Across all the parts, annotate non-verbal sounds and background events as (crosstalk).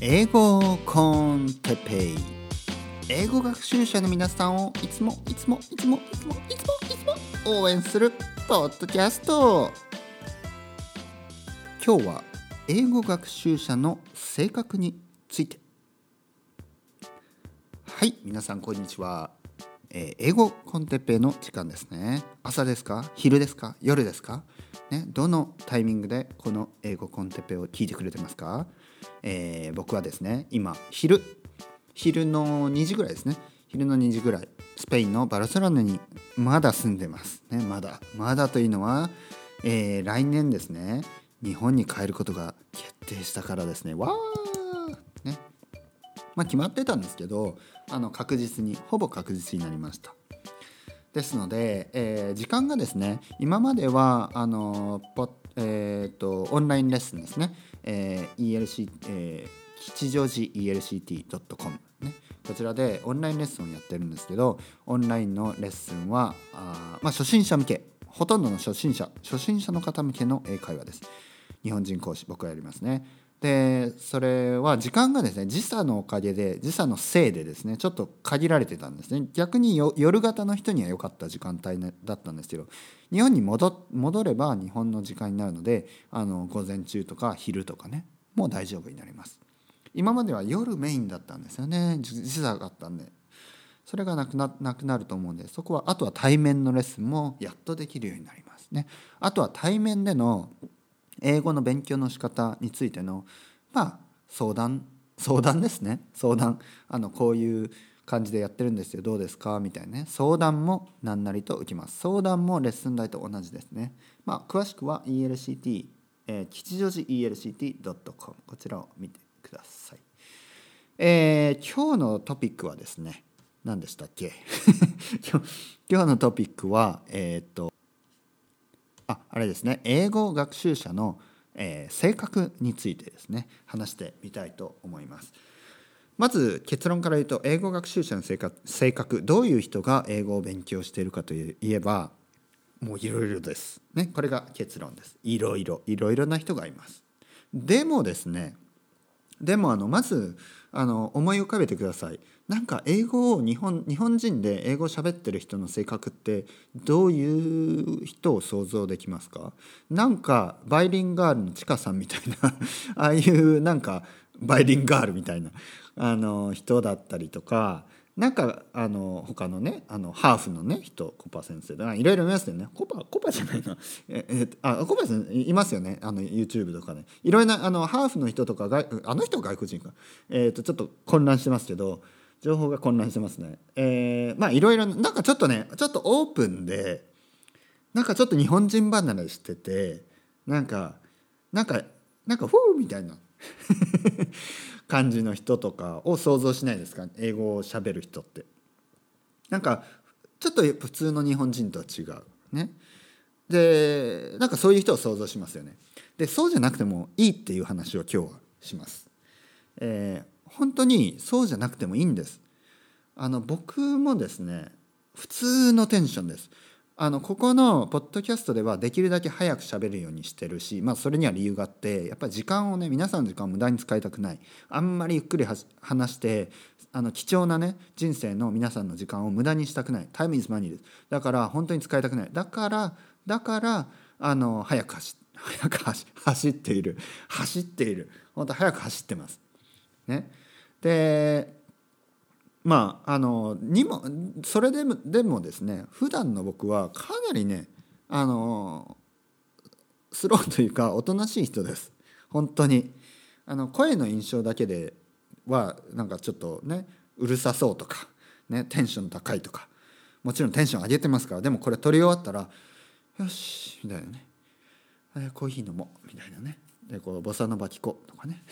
英語コンテペイ。英語学習者の皆さんをいつもいつもいつもいつもいつもいつも応援するポッドキャスト。今日は英語学習者の性格について。はい皆さんこんにちは、えー英語コンテペイの時間ですね。朝ですか？昼ですか？夜ですか？ね、どのタイミングでこの英語コンテペイを聞いてくれてますか、えー僕はですね今昼昼の2時ぐらいですね。昼の2時ぐらいスペインのバルセロナにまだ住んでます。ねまだまだというのは、えー来年ですね。日本に帰ることが決定したからですね。わーね。まあ決まってたんですけどあの確実にほぼ確実になりました。ですので、えー時間がですね今まではあのポえーとオンラインレッスンですね、えー ELC、えー吉祥寺 ELCT.com、ね、こちらでオンラインレッスンをやってるんですけどオンラインのレッスンはあ、まあ、初心者向け。ほとんどの初心者初心者の方向けの英会話です。日本人講師僕はやりますね。でそれは時間がですね時差のおかげで時差のせいでですねちょっと限られてたんですね。逆に夜型の人には良かった時間帯だったんですけど日本に戻戻れば日本の時間になるのであの午前中とか昼とかねもう大丈夫になります。今までは夜メインだったんですよね。時時差があったんで。それがなくななくなると思うんでそこはあとは対面のレッスンもやっとできるようになりますね。あとは対面での英語の勉強の仕方についてのまあ相談相談ですね。相談。あのこういう感じでやってるんですよ。どうですか？みたいなね。相談も何なりと受けます。相談もレッスン代と同じですね。まあ詳しくは ELCT、えー吉祥寺 ELCT.com こちらを見てください。えー今日のトピックはですね何でしたっけ？(laughs) 今日のトピックはえーっとああれですね英語学習者の、えー性格についてですね話してみたいと思います。まず結論から言うと英語学習者の性格性格どういう人が英語を勉強しているかといえばもういろいろです。ね、これが結論です。いろいろいろいろな人がいます。でもですねでもあのまずあの思い浮かべてください。なんか英語を日本日本人で英語を喋ってる人の性格ってどういう人を想像できますか？なんかバイリンガールのちかさんみたいな (laughs) ああいうなんかバイリンガールみたいなあの人だったりとかなんかあの他のねあのハーフのね人コパ先生だいろいろいますよね。コパコパじゃないな。ええあコパ先生いますよね。あの YouTube とかねいろいろなあのハーフの人とか外あの人外国人か。えっ、とちょっと混乱してますけど情報が混乱してますね。えーまあいろいろなんかちょっとねちょっとオープンでなんかちょっと日本人離れしててなんかなんかなんかフォーみたいな。(laughs) 感じの人とかを想像しないですか？英語をしゃべる人って。なんかちょっと普通の日本人とは違うね。でなんかそういう人を想像しますよね。でそうじゃなくてもいいっていう話を今日はします。えー本当にそうじゃなくてもいいんです。あの僕もですね普通のテンションです。あのここのポッドキャストではできるだけ早く喋るようにしてるし、まあ、それには理由があってやっぱり時間をね皆さんの時間を無駄に使いたくない。あんまりゆっくり話してあの貴重なね人生の皆さんの時間を無駄にしたくない。Time is money です。だから本当に使いたくない。だからだからあの早く走早く走っている。走っている。本当早く走ってます。ね。でまああのにもそれでもでもですね普段の僕はかなりねあのスローというかおとなしい人です。本当に。あの声の印象だけではなんかちょっとねうるさそうとか、ね、テンション高いとか。もちろんテンション上げてますからでもこれ撮り終わったら「よし」みたいなね。コーヒー飲もうみたいなね。でこうボサノバ聞こうとかね。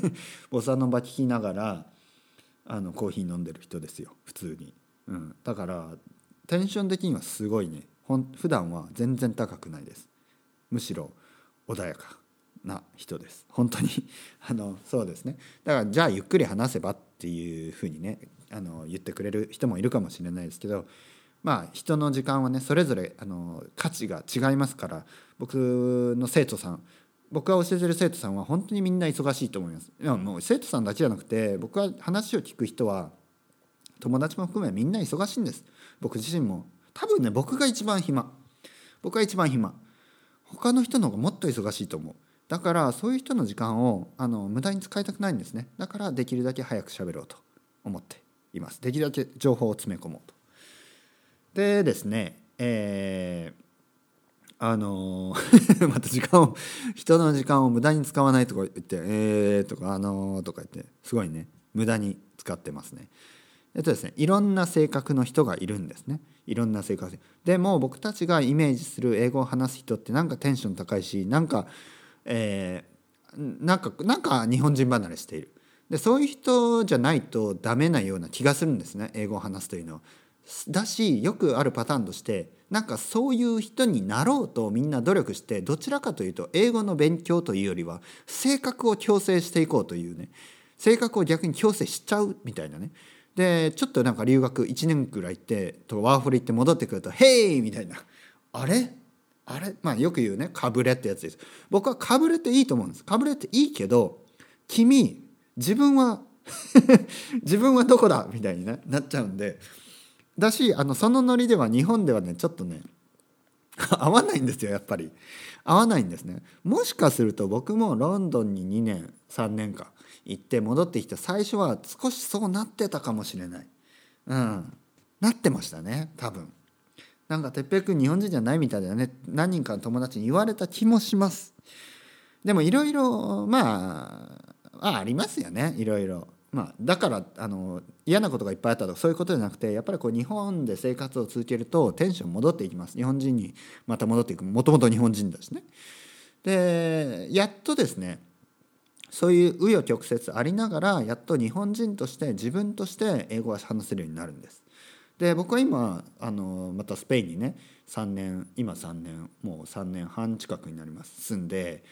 (laughs) ボサノバ聞きながらあのコーヒー飲んでる人ですよ。普通に、うん、だからテンション的にはすごいね。ほん普段は全然高くないです。むしろ穏やかな人です。本当に。(laughs) あのそうですね。だからじゃあゆっくり話せばっていうふうにねあの言ってくれる人もいるかもしれないですけどまあ人の時間はねそれぞれあの価値が違いますから僕の生徒さん僕が教えてる生徒さんは本当にみんな忙しいと思います。いやもう生徒さんだけじゃなくて僕は話を聞く人は友達も含めみんな忙しいんです。僕自身も多分ね僕が一番暇。僕が一番暇。他の人の方がもっと忙しいと思う。だからそういう人の時間をあの無駄に使いたくないんですね。だからできるだけ早く喋ろうと思っています。できるだけ情報を詰め込もうと。でですねえーあの (laughs) また時間を人の時間を無駄に使わないとか言って「えー」とか「あのー」とか言ってすごいね無駄に使ってますね。えっとですねいろんな性格の人がいるんですねいろんな性格でも僕たちがイメージする英語を話す人ってなんかテンション高いしなんか、えー、なんかなんか日本人離れしているでそういう人じゃないとダメなような気がするんですね英語を話すというのは。だしよくあるパターンとしてなんかそういう人になろうとみんな努力してどちらかというと英語の勉強というよりは性格を矯正していこうというね。性格を逆に矯正しちゃうみたいなね。でちょっとなんか留学1年ぐらい行ってとワーホリ行って戻ってくると「ヘイ!」みたいな「あれ？あれ?」まあよく言うね。かぶれってやつです。僕はかぶれていいと思うんです。かぶれていいけど君自分は (laughs) 自分はどこだ？みたいに、なっちゃうんで。だしあのそのノリでは日本ではねちょっとね (laughs) 合わないんですよやっぱり。合わないんですね。もしかすると僕もロンドンに2年3年間行って戻ってきて最初は少しそうなってたかもしれない。うん。なってましたね多分。なんか哲平君日本人じゃないみたいだよね。何人かの友達に言われた気もします。でもいろいろまあありますよねいろいろまあ、だからあの嫌なことがいっぱいあったとかそういうことじゃなくてやっぱりこう日本で生活を続けるとテンション戻っていきます日本人にまた戻っていくもともと日本人だしね。でやっとですねそういう紆余曲折ありながらやっと日本人として自分として英語が話せるようになるんです。で僕は今あのまたスペインにね3年今3年もう3年半近くになります住んで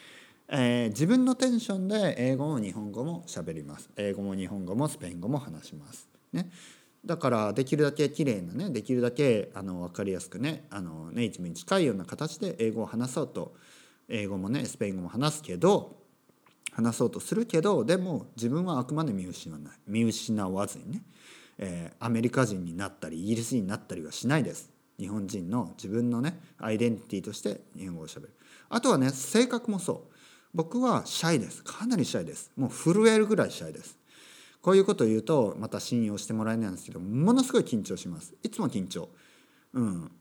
えー、自分のテンションで英語も日本語も喋ります。英語も日本語もスペイン語も話します。ね。だからできるだけ綺麗なねできるだけあの分かりやすくねあのネイティブに近いような形で英語を話そうと。英語もねスペイン語も話すけど話そうとするけどでも自分はあくまで見失わない。見失わずにね、えー、アメリカ人になったりイギリス人になったりはしないです。日本人の自分のねアイデンティティとして日本語をしゃべる。あとはね性格もそう。僕はシャイです。かなりシャイです。もう震えるぐらいシャイです。こういうことを言うとまた信用してもらえないんですけどものすごい緊張します。いつも緊張。うん。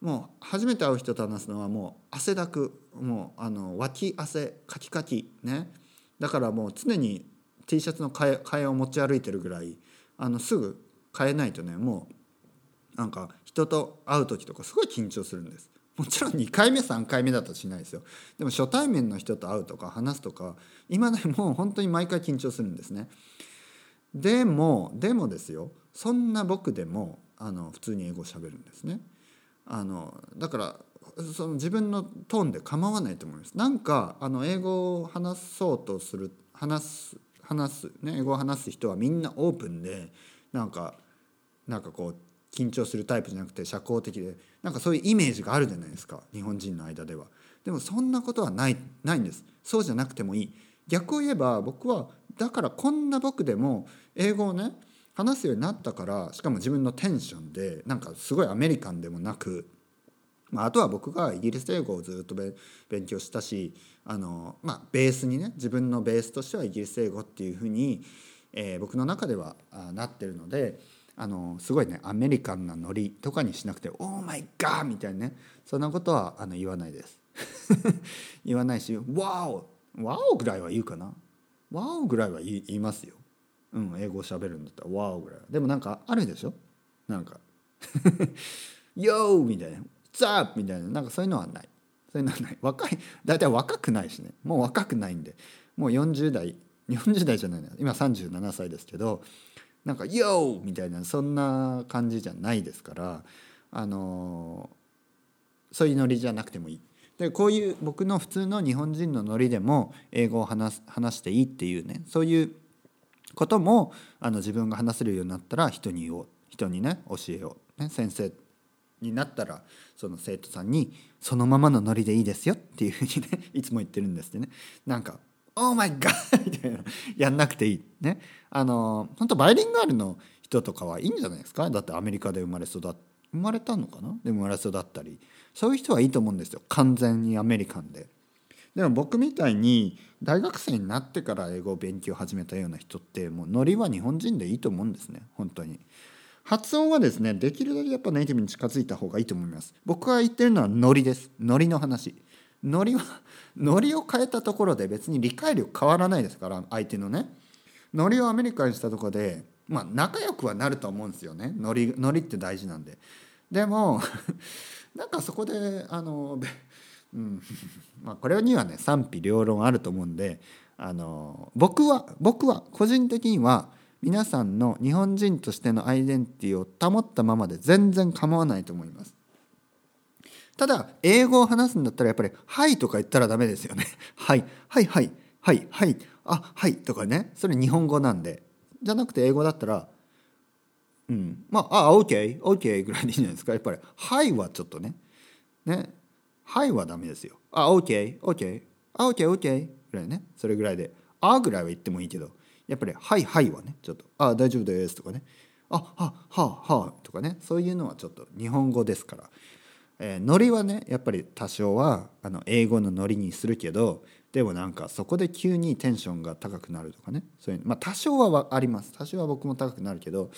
もう初めて会う人と話すのはもう汗だく。もうあの脇汗カキカキ。ね。だからもう常に T シャツの替え替えを持ち歩いてるぐらいあのすぐ変えないとねもうなんか人と会う時とかすごい緊張するんです。もちろん2回目3回目だとしないですよ。でも初対面の人と会うとか話すとか今でも本当に毎回緊張するんですね。でもでもですよ。そんな僕でもあの普通に英語をしゃべるんですね。あのだからその自分のトーンで構わないと思います。なんかあの英語を話そうとする話す話す、ね、英語を話す人はみんなオープンでなんかなんかこう緊張するタイプじゃなくて社交的でなんかそういうイメージがあるじゃないですか日本人の間では。でもそんなことはないないんですそうじゃなくてもいい逆を言えば僕はだからこんな僕でも英語をね話すようになったからしかも自分のテンションでなんかすごいアメリカンでもなく、まあ、あとは僕がイギリス英語をずっと勉強したしあの、まあ、ベースにね自分のベースとしてはイギリス英語っていうふうに、えー、僕の中ではなってるので。あのすごいねアメリカンなノリとかにしなくて「オーマイガー!」みたいなねそんなことはあの言わないです (laughs) 言わないし「ワオ!」「ワオ!」ぐらいは言うかな「ワオ!」ぐらいは言いますようん英語を喋るんだったら「ワオ!」ぐらいでもなんかあるでしょ？なんか「(laughs) ヨー!」みたいな「ザー!」みたいななんかそういうのはないそういうのはない若い大体若くないしねもう若くないんでもう40代40代じゃないな今37歳ですけどなんか「YO!」みたいなそんな感じじゃないですからあのそういうノリじゃなくてもいい。でこういう僕の普通の日本人のノリでも英語を話話していいっていうねそういうこともあの自分が話せるようになったら人に言おう人にね教えよう、ね、先生になったらその生徒さんに「そのままのノリでいいですよ」っていうふうにねいつも言ってるんですってねなんか「オーマイガー!」みたいなやんなくていい。ね。あの本当バイリンガルの人とかはいいんじゃないですか？だってアメリカで生まれ育っ生まれたのかな？で生まれ育ったり。そういう人はいいと思うんですよ。完全にアメリカンで。でも僕みたいに大学生になってから英語を勉強始めたような人ってもうノリは日本人でいいと思うんですね。本当に。発音はですねできるだけやっぱネイティブに近づいた方がいいと思います。僕が言ってるのはノリです。ノリの話。ノリは (laughs) ノリを変えたところで別に理解力変わらないですから相手のね。ノリをアメリカにしたとこでまあ仲良くはなると思うんですよね。ノリノリって大事なんで。でも (laughs) なんかそこであの、うん。まあ、これにはね賛否両論あると思うんであの僕は僕は個人的には皆さんの日本人としてのアイデンティティを保ったままで全然構わないと思います。ただ英語を話すんだったらやっぱり「はい」とか言ったらダメですよね。(laughs) はい、はいはいはいはいあはいとかね。それ日本語なんで。じゃなくて英語だったらうんまああ OK OK ぐらいでいいんじゃないですか。やっぱり「はい」はちょっとね。ね「はい」はダメですよ。あ OK OK あ OK OK ぐらいね。それぐらいで「あ」ぐらいは言ってもいいけど。やっぱり「はいはい」はね。ちょっと「あ大丈夫です」とかね「あははは」とかね。そういうのはちょっと日本語ですから、えー、ノリはねやっぱり多少はあの英語のノリにするけどでもなんかそこで急にテンションが高くなるとかね。そういうまあ多少はあります。多少は僕も高くなるけど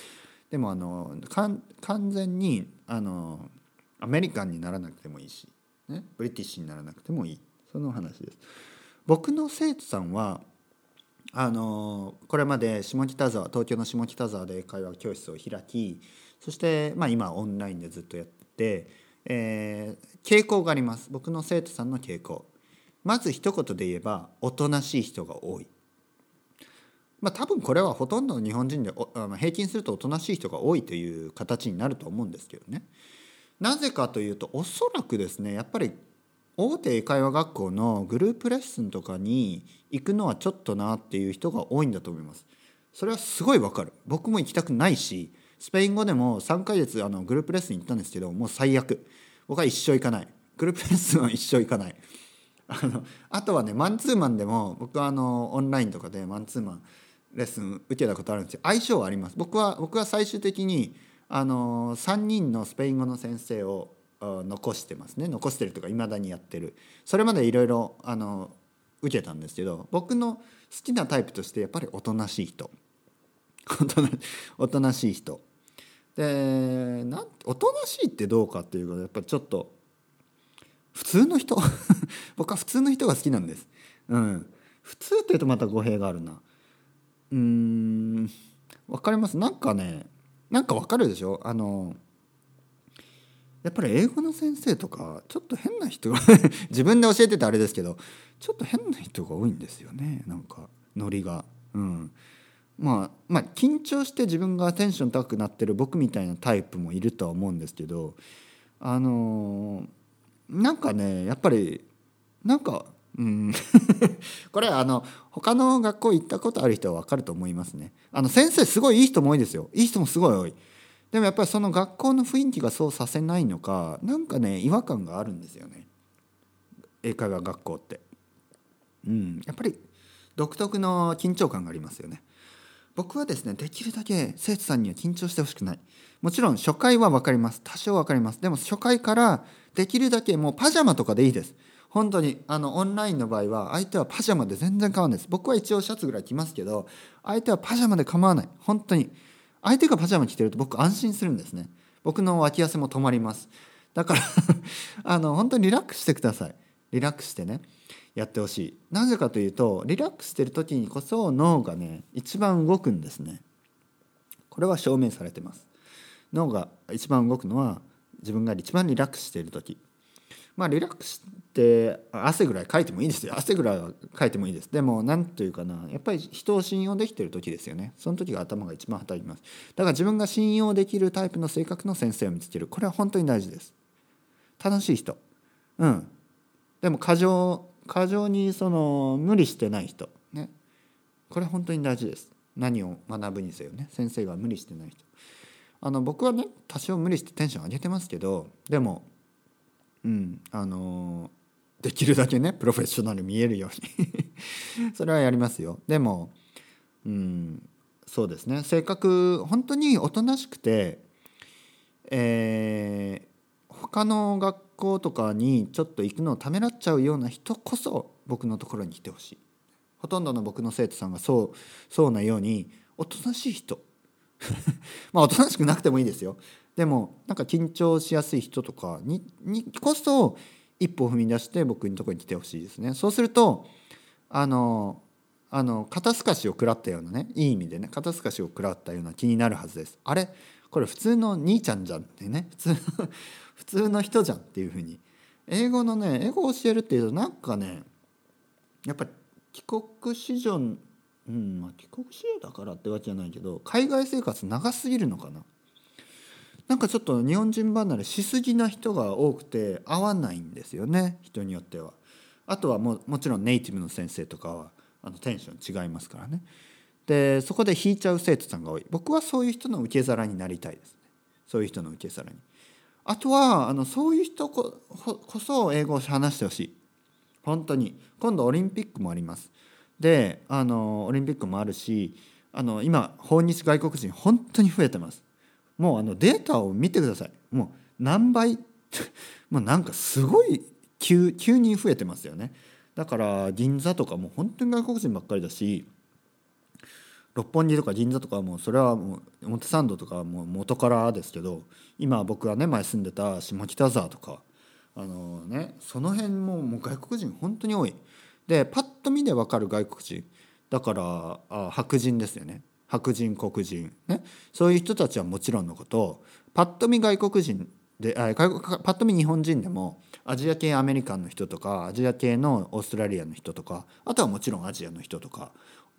でもあの完全にあのアメリカンにならなくてもいいし、ね、ブリティッシュにならなくてもいい。その話です。僕の生徒さんはあのこれまで下北沢東京の下北沢で会話教室を開きそして、まあ、今オンラインでずっとやって、えー、傾向があります僕の生徒さんの傾向まず一言で言えばおとなしい人が多いまあ多分これはほとんどの日本人であの平均するとおとなしい人が多いという形になると思うんですけどねなぜかというとおそらくですねやっぱり大手英会話学校のグループレッスンとかに行くのはちょっとなっていう人が多いんだと思います。それはすごいわかる。僕も行きたくないし、スペイン語でも3ヶ月あのグループレッスン行ったんですけど、もう最悪。僕は一生行かない。グループレッスンは一生行かない。(laughs) あのあとはねマンツーマンでも僕はあのオンラインとかでマンツーマンレッスン受けたことあるんですよ相性はあります僕は僕は最終的にあの3人のスペイン語の先生を残してますね残してるとかいまだにやってるそれまでいろいろ受けたんですけど僕の好きなタイプとしてやっぱりおとなしい人おとなしい人。でなんおとなしいってどうかっていうとやっぱりちょっと普通の人？(laughs) 僕は普通の人が好きなんです。うん。普通っていうとまた語弊があるな。うんわかります。なんかねなんかわかるでしょ？あのやっぱり英語の先生とかちょっと変な人が (laughs) 自分で教えててあれですけどちょっと変な人が多いんですよね。なんかノリが。うん。まあ、まあ緊張して自分がテンション高くなってる僕みたいなタイプもいるとは思うんですけどあのー、なんかねやっぱりなんかうん (laughs) これあの他の学校行ったことある人は分かると思いますね。あの先生すごいいい人も多いですよ。いい人もすごい多い。でもやっぱりその学校の雰囲気がそうさせないのかなんかね違和感があるんですよね英会話学校って。うん、やっぱり独特の緊張感がありますよね。僕はですねできるだけ生徒さんには緊張してほしくない。もちろん初回は分かります。多少分かります。でも初回からできるだけもうパジャマとかでいいです。本当にあのオンラインの場合は相手はパジャマで全然構わないです。僕は一応シャツぐらい着ますけど相手はパジャマで構わない。本当に。相手がパジャマ着てると僕安心するんですね。僕の脇汗も止まります。だから (laughs) あの本当にリラックスしてください。リラックスしてね。やってほしい。なぜかというとリラックスしてる時にこそ脳がね一番動くんですね。これは証明されてます。脳が一番動くのは自分が一番リラックスしている時。まあリラックスって汗ぐらいかいてもいいですよ。汗ぐらいはかいてもいいです。でも何というかなやっぱり人を信用できてる時ですよね。その時が頭が一番働きます。だから自分が信用できるタイプの性格の先生を見つける。これは本当に大事です。楽しい人。うん。でも過剰過剰にその無理してない人。ね。これ本当に大事です。何を学ぶにせよね。先生が無理してない人。あの僕はね多少無理してテンション上げてますけどでもうんあのできるだけねプロフェッショナル見えるように。(laughs) それはやりますよ。でもうんそうですね。性格本当におとなしくてえー、他の学校とかにちょっと行くのをためらっちゃうような人こそ僕のところに来てほしい。ほとんどの僕の生徒さんがそうそうなようにおとなしい人。(laughs) まあおとなしくなくてもいいですよ。でもなんか緊張しやすい人とかににこそ一歩踏み出して僕のところに来てほしいですね。そうするとあのあの肩透かしを食らったようなねいい意味でね肩透かしを食らったような気になるはずです。あれ？これ普通の兄ちゃんじゃんってね。普通普通の人じゃんっていうふうに英語のね英語を教えるっていうとなんかねやっぱ帰国子女うんまあ帰国子女だからってわけじゃないけど海外生活長すぎるのかななんかちょっと日本人離れしすぎな人が多くて合わないんですよね人によっては。あとはももちろんネイティブの先生とかはあのテンション違いますからね。でそこで引いちゃう生徒さんが多い僕はそういう人の受け皿になりたいですねそういう人の受け皿に。あとはあのそういう人ここそ英語を話してほしい。本当に。今度オリンピックもあります。であのオリンピックもあるしあの今訪日外国人本当に増えてます。もうあのデータを見てください。もう何倍 (laughs) もうなんかすごい急急に増えてますよね。だから銀座とかもう本当に外国人ばっかりだし六本木とか銀座とかもうそれはもう表参道とかはもう元からですけど今僕がね前住んでた下北沢とかあのねその辺ももう外国人本当に多い。でパッと見で分かる外国人。だからあ白人ですよね。白人黒人。ね。そういう人たちはもちろんのことパッと見外国人であパッと見日本人でもアジア系アメリカンの人とかアジア系のオーストラリアの人とかあとはもちろんアジアの人とか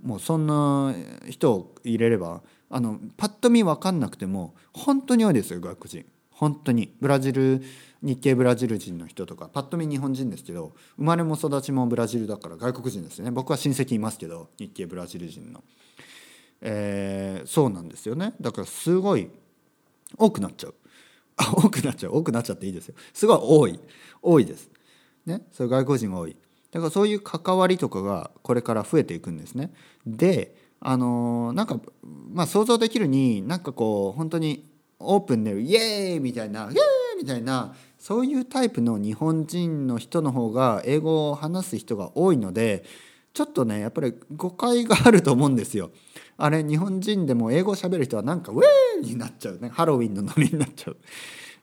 もうそんな人を入れればあのパッと見分かんなくても本当に多いですよ外国人。本当に。ブラジル日系ブラジル人の人とかパッと見日本人ですけど生まれも育ちもブラジルだから外国人ですよね。僕は親戚いますけど日系ブラジル人の。えー、そうなんですよね。だからすごい多くなっちゃう。多くなっちゃう。多くなっちゃっていいですよ。すごい多い。多いです。ね。そういう外国人が多い。だからそういう関わりとかがこれから増えていくんですねであの、なんかまあ想像できるになんかこう本当にオープンでイエーイみたいなイエーイみたいなそういうタイプの日本人の人の方が英語を話す人が多いのでちょっとねやっぱり誤解があると思うんですよ。あれ日本人でも英語をしゃべる人はなんかウェーイになっちゃうねハロウィンのノリになっちゃう。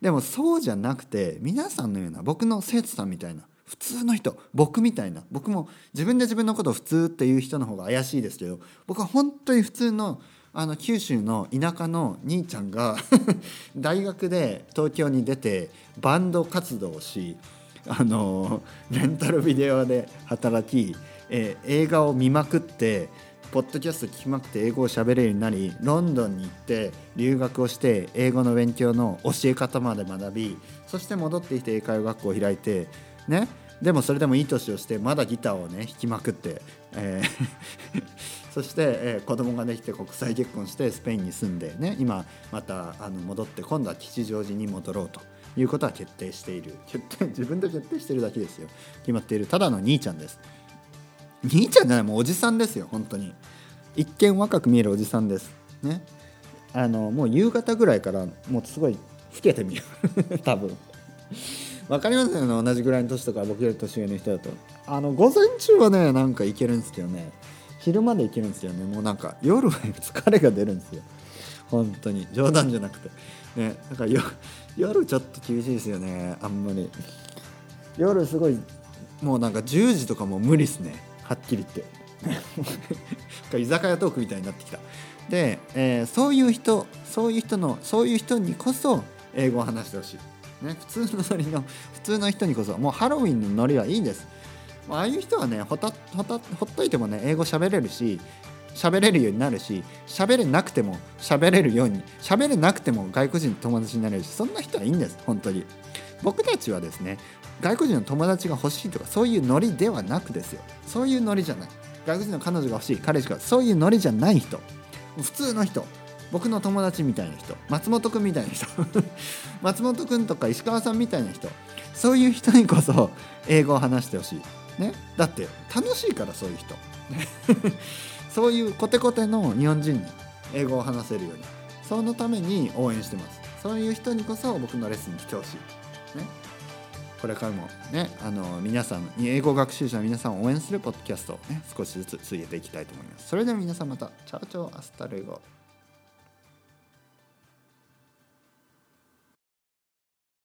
でもそうじゃなくて皆さんのような僕の生徒さんみたいな普通の人僕みたいな。僕も自分で自分のことを普通っていう人の方が怪しいですけど僕は本当に普通のあの九州の田舎の兄ちゃんが (laughs) 大学で東京に出てバンド活動をしあのレンタルビデオで働きえー、映画を見まくってポッドキャスト聞きまくって英語を喋れるようになりロンドンに行って留学をして英語の勉強の教え方まで学びそして戻ってきて英会話学校を開いてね。でもそれでもいい年をしてまだギターをね弾きまくって、えー (laughs) そして、えー、子供ができて国際結婚してスペインに住んでね今またあの戻って今度は吉祥寺に戻ろうということは決定している。決定自分で決定してるだけですよ。決まっているただの兄ちゃんです。兄ちゃんじゃないもうおじさんですよ本当に。一見若く見えるおじさんです。ね。あのもう夕方ぐらいからもうすごい老けてみる。(laughs) 多分。わかりますよね。同じぐらいの年とか僕より年上の人だと。あの午前中はねなんかいけるんですけどね。昼までいけるんですよね。もうなんか夜は疲れが出るんですよ。本当に。冗談じゃなくて。ねだから夜ちょっと厳しいですよね。あんまり。夜すごいもうなんか10時とかも無理っすね。はっきり言って。居酒屋トークみたいになってきた。で、えー、そういう人そういう人のそういう人にこそ英語を話してほしい、ね、普通のノリの普通の人にこそもうハロウィンのノリはいいんです。ああいう人はねほたほたほっといてもね英語喋れるし喋れるようになるし喋れなくても喋れるように喋れなくても外国人の友達になれるしそんな人はいいんです本当に。僕たちはですね外国人の友達が欲しいとかそういうノリではなくですよ。そういうノリじゃない。外国人の彼女が欲しい彼氏がそういうノリじゃない人。普通の人。僕の友達みたいな人。松本くんみたいな人。(laughs) 松本くんとか石川さんみたいな人。そういう人にこそ英語を話してほしい、ね、だって楽しいからそういう人。(laughs) そういうコテコテの日本人に英語を話せるように。そのために応援してます。そういう人にこそ僕のレッスンに来てほしい、ね、これからもねあの皆さん英語学習者の皆さんを応援するポッドキャストをね少しずつ続けていきたいと思います。それでは皆さんまた。 ciao ciao hasta luego。